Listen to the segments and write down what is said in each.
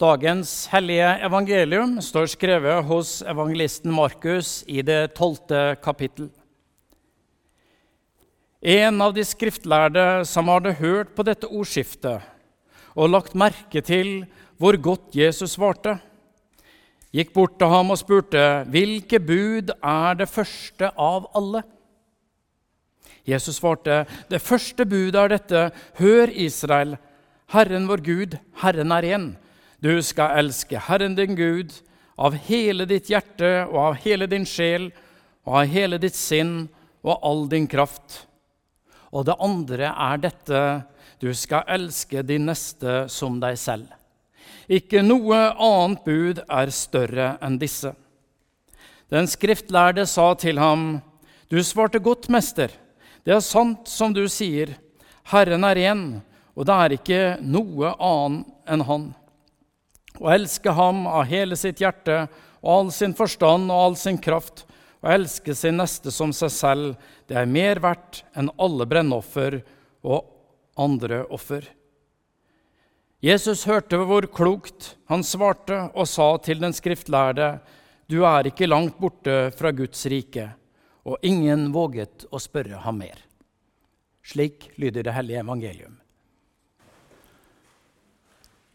Dagens hellige evangelium står skrevet hos evangelisten Markus i det tolvte kapittel. En av de skriftlærde som hadde hørt på dette ordskiftet og lagt merke til hvor godt Jesus svarte, gikk bort til ham og spurte, 'Hvilke bud er det første av alle?' Jesus svarte, 'Det første budet er dette, hør, Israel, Herren vår Gud, Herren er én.' Du skal elske Herren din Gud av hele ditt hjerte og av hele din sjel og av hele ditt sinn og all din kraft. Og det andre er dette du skal elske din neste som deg selv. Ikke noe annet bud er større enn disse. Den skriftlærde sa til ham, Du svarte godt, mester. Det er sant som du sier. Herren er én, og det er ikke noe annet enn Han og elske ham av hele sitt hjerte og all sin forstand og all sin kraft, og elske sin neste som seg selv, det er mer verdt enn alle brennoffer og andre offer. Jesus hørte hvor klokt han svarte og sa til den skriftlærde, du er ikke langt borte fra Guds rike, og ingen våget å spørre ham mer. Slik lyder det hellige evangelium.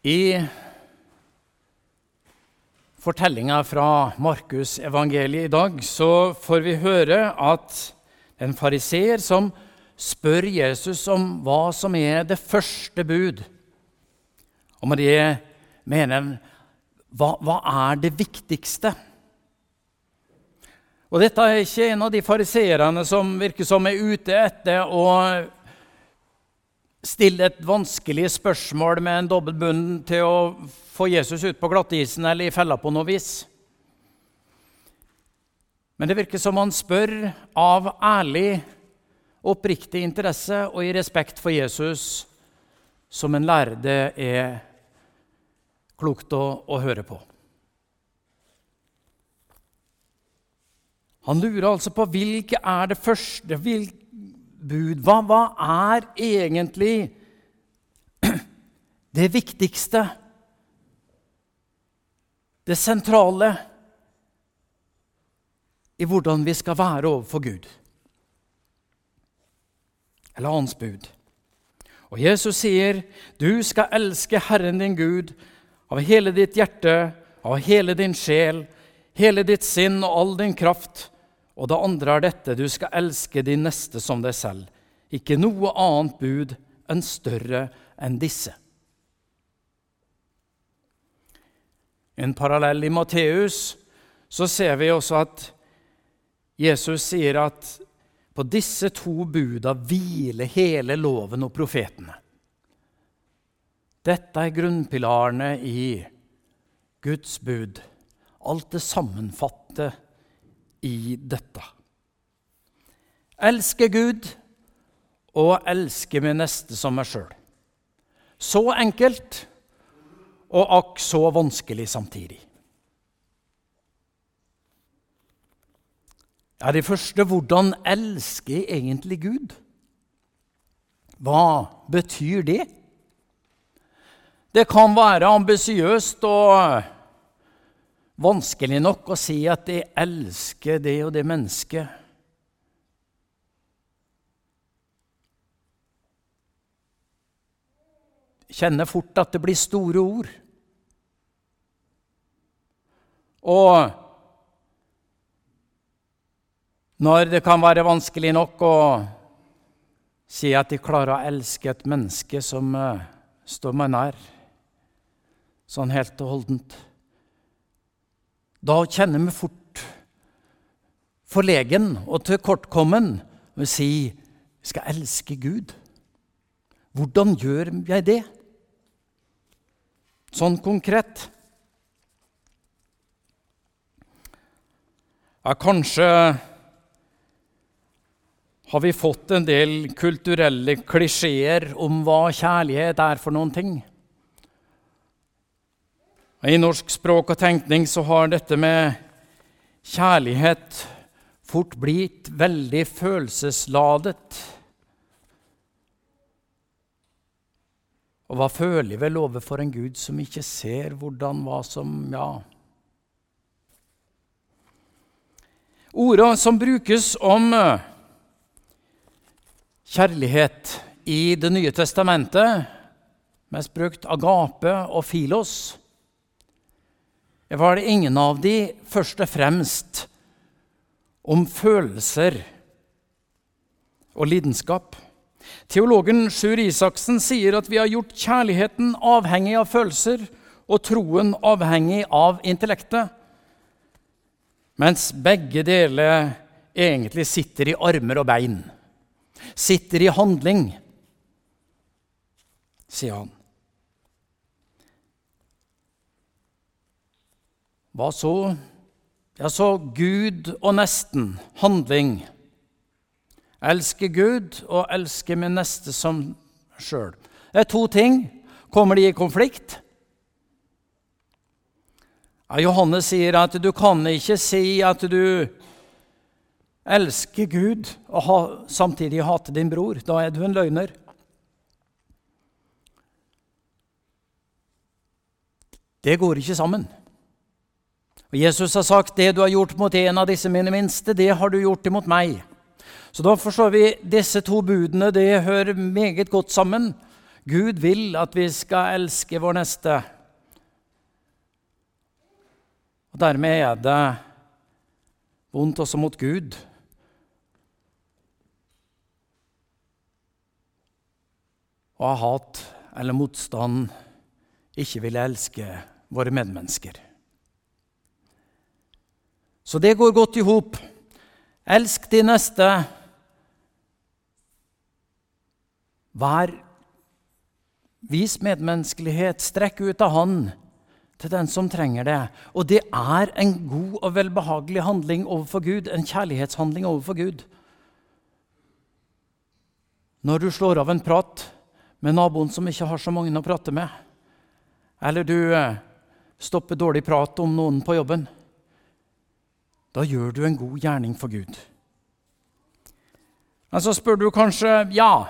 I fortellinga fra Markus evangeliet i dag, så får vi høre at en fariseer som spør Jesus om hva som er det første bud. Og med det mener han hva, hva er det viktigste? Og dette er ikke en av de fariseerne som virker som er ute etter å stille et vanskelig spørsmål med en dobbel bunn til å få Jesus ut på glattisen eller i fella på noe vis. Men det virker som han spør av ærlig, oppriktig interesse og i respekt for Jesus, som en lærde er klokt å, å høre på. Han lurer altså på hvilke er det første bud. Hva, hva er egentlig det viktigste? Det sentrale i hvordan vi skal være overfor Gud. Eller hans bud. Og Jesus sier, 'Du skal elske Herren din Gud av hele ditt hjerte, av hele din sjel, hele ditt sinn og all din kraft.' Og det andre er dette, du skal elske din neste som deg selv. Ikke noe annet bud enn større enn disse. En parallell i Matteus så ser vi også at Jesus sier at på disse to buda hviler hele loven og profetene. Dette er grunnpilarene i Guds bud. Alt det sammenfatter i dette. Elske Gud og elske min neste som meg sjøl. Så enkelt og akk så vanskelig samtidig. Ja, Det første hvordan elsker egentlig Gud? Hva betyr det? Det kan være ambisiøst og vanskelig nok å si at jeg elsker det og det mennesket. Kjenner fort at det blir store ord. Og når det kan være vanskelig nok å si at de klarer å elske et menneske som uh, står meg nær, sånn helt og holdent da kjenner vi fort forlegen og tilkortkommen og å si vi skal elske Gud. Hvordan gjør jeg det? Sånn konkret. Ja, kanskje har vi fått en del kulturelle klisjeer om hva kjærlighet er for noen ting. I norsk språk og tenkning så har dette med kjærlighet fort blitt veldig følelsesladet. Og hva føler vel overfor en Gud som ikke ser hvordan hva som Ja. Ordene som brukes om eh, kjærlighet i Det nye testamentet, mest brukt agape og filos, var det ingen av de først og fremst om følelser og lidenskap. Teologen Sjur Isaksen sier at vi har gjort kjærligheten avhengig av følelser og troen avhengig av intellektet mens begge deler egentlig sitter i armer og bein. Sitter i handling, sier han. Hva så? Ja, så Gud og nesten. Handling. Elske Gud og elske min neste som sjøl. Det er to ting. Kommer de i konflikt? Johannes sier at du kan ikke si at du elsker Gud og ha, samtidig hater din bror. Da er du en løgner. Det går ikke sammen. Og Jesus har sagt det du har gjort mot en av disse mine minste, det har du gjort imot meg. Så da forstår vi disse to budene det hører meget godt sammen. Gud vil at vi skal elske vår neste. Og Dermed er det vondt også mot Gud. Å ha hat eller motstand ikke vil elske våre medmennesker. Så det går godt i hop. Elsk de neste. Vær Vis medmenneskelighet. Strekk ut av hånd til den som trenger det. Og det er en god og velbehagelig handling overfor Gud, en kjærlighetshandling overfor Gud. Når du slår av en prat med naboen som ikke har så mange å prate med, eller du eh, stopper dårlig prat om noen på jobben, da gjør du en god gjerning for Gud. Men så spør du kanskje ja,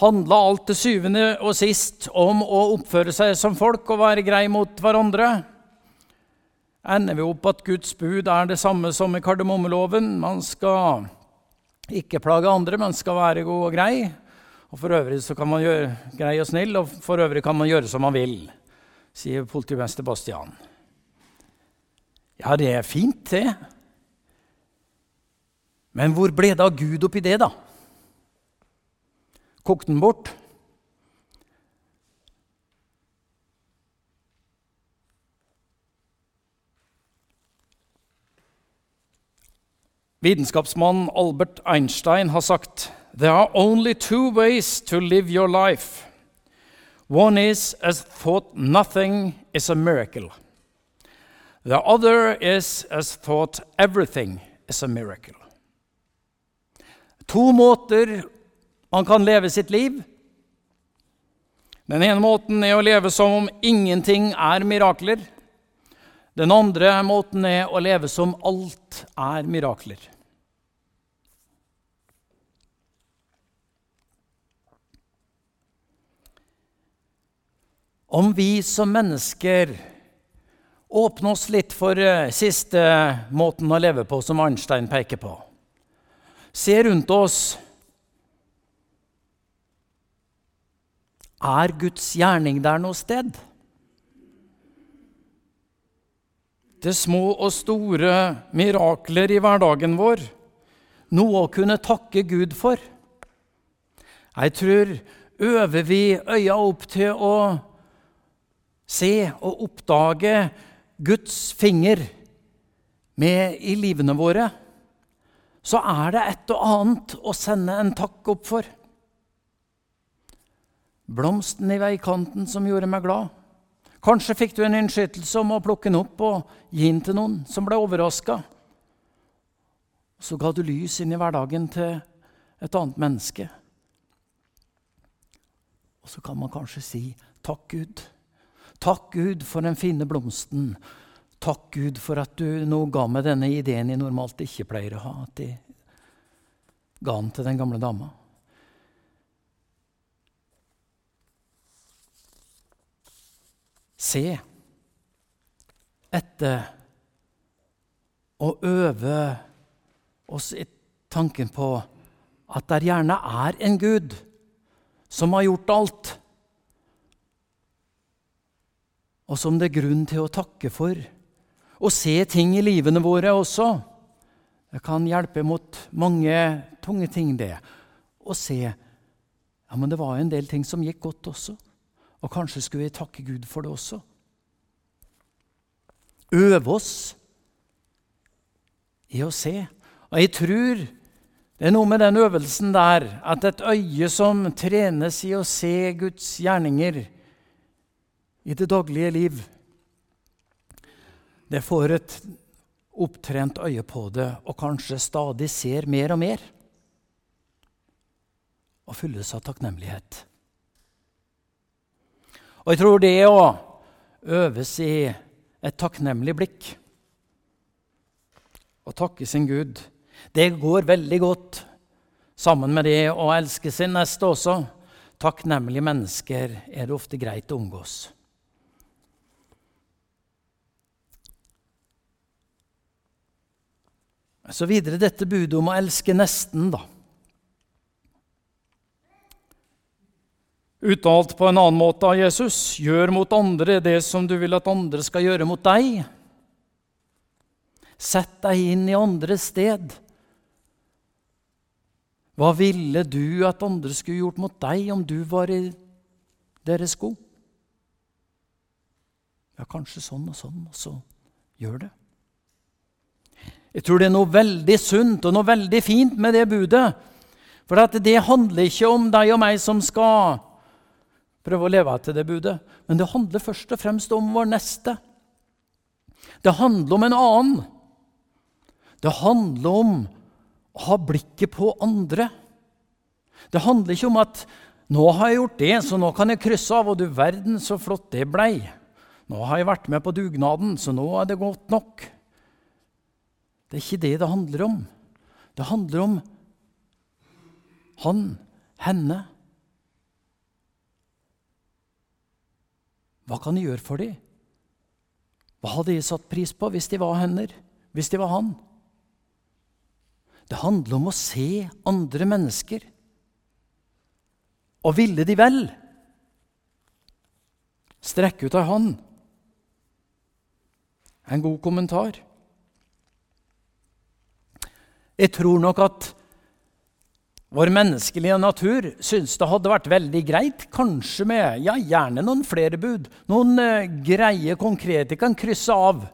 handla alt til syvende og sist om å oppføre seg som folk og være grei mot hverandre? Ender vi opp at Guds bud er det samme som i kardemommeloven? Man skal ikke plage andre, men skal være god og grei. Og for øvrig så kan man gjøre grei og snill, og for øvrig kan man gjøre som man vil, sier politimester Bastian. Ja, det er fint, det. Men hvor ble det av Gud oppi det, da? Kokte den bort. Vitenskapsmannen Albert Einstein har sagt There are only two ways to live your life. One is as thought nothing is a miracle. The other is as thought everything is a miracle. To måter man kan leve sitt liv. Den ene måten er å leve som om ingenting er mirakler. Den andre måten er å leve som alt er mirakler. Om vi som mennesker åpner oss litt for eh, siste måten å leve på, som Arnstein peker på, Se rundt oss Er Guds gjerning der noe sted? Det små og store mirakler i hverdagen vår. Noe å kunne takke Gud for. Jeg tror øver vi øya opp til å se og oppdage Guds finger med i livene våre, så er det et og annet å sende en takk opp for blomsten i veikanten som gjorde meg glad. Kanskje fikk du en innskytelse om å plukke den opp og gi den til noen som ble overraska. Så ga du lys inn i hverdagen til et annet menneske. Og så kan man kanskje si takk, Gud. Takk, Gud, for den fine blomsten. Takk, Gud, for at du nå ga meg denne ideen jeg normalt ikke pleier å ha. At de ga den til den gamle dama. se etter og øve oss i tanken på at det gjerne er en Gud som har gjort alt, og som det er grunn til å takke for. Og se ting i livene våre også. Det kan hjelpe mot mange tunge ting, det. Å se ja, men det var en del ting som gikk godt også. Og kanskje skulle vi takke Gud for det også. Øve oss i å se. Og jeg tror det er noe med den øvelsen der at et øye som trenes i å se Guds gjerninger i det daglige liv, det får et opptrent øye på det og kanskje stadig ser mer og mer. Og fylles av takknemlighet. Og jeg tror det å øves i et takknemlig blikk og takke sin Gud det går veldig godt sammen med det å elske sin neste også. Takknemlige mennesker er det ofte greit å omgås. Så videre dette budet om å elske nesten, da. Uttalt på en annen måte av Jesus.: Gjør mot andre det som du vil at andre skal gjøre mot deg. Sett deg inn i andres sted. Hva ville du at andre skulle gjort mot deg om du var i deres sko? Ja, kanskje sånn og sånn, og så gjør det. Jeg tror det er noe veldig sunt og noe veldig fint med det budet. For det handler ikke om deg og meg som skal prøve å leve etter det budet, men det handler først og fremst om vår neste. Det handler om en annen. Det handler om å ha blikket på andre. Det handler ikke om at 'nå har jeg gjort det, så nå kan jeg krysse av', og du verden så flott det blei. Nå har jeg vært med på dugnaden, så nå er det godt nok. Det er ikke det det handler om. Det handler om han, henne. Hva kan de gjøre for dem? Hva hadde de satt pris på hvis de var hender, hvis de var han? Det handler om å se andre mennesker og ville de vel. Strekke ut ei hånd. En god kommentar. Jeg tror nok at vår menneskelige natur syns det hadde vært veldig greit, kanskje med ja, gjerne noen flere bud, noen uh, greie, konkrete kan krysse av.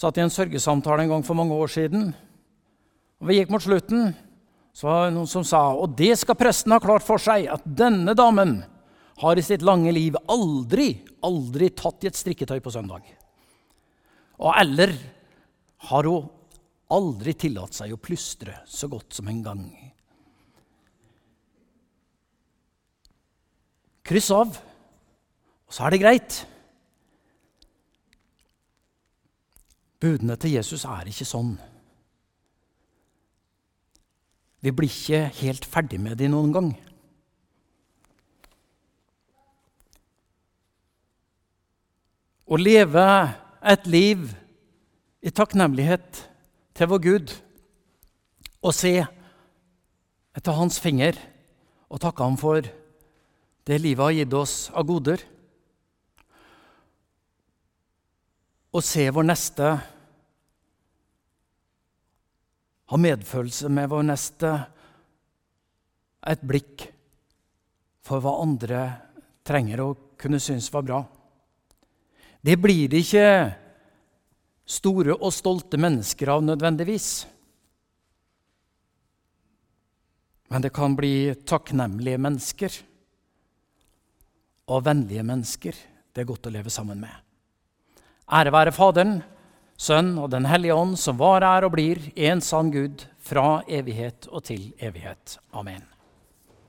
satt i en sørgesamtale en gang for mange år siden. Og Vi gikk mot slutten, så var det noen som sa og det skal presten ha klart for seg, at denne damen har i sitt lange liv aldri, aldri tatt i et strikketøy på søndag. Og eller har hun aldri tillatt seg å plystre så godt som en gang. Kryss av, og så er det greit. Budene til Jesus er ikke sånn. Vi blir ikke helt ferdig med dem noen gang. Å leve et liv i takknemlighet til vår Gud og se etter hans finger og takke ham for det livet har gitt oss av goder og se vår neste. Ha medfølelse med vår neste. Et blikk for hva andre trenger å kunne synes var bra. Det blir det ikke store og stolte mennesker av nødvendigvis. Men det kan bli takknemlige mennesker og vennlige mennesker det er godt å leve sammen med. Ære være Faderen, Sønn og Den hellige ånd, som var, er og blir en sann Gud fra evighet og til evighet. Amen.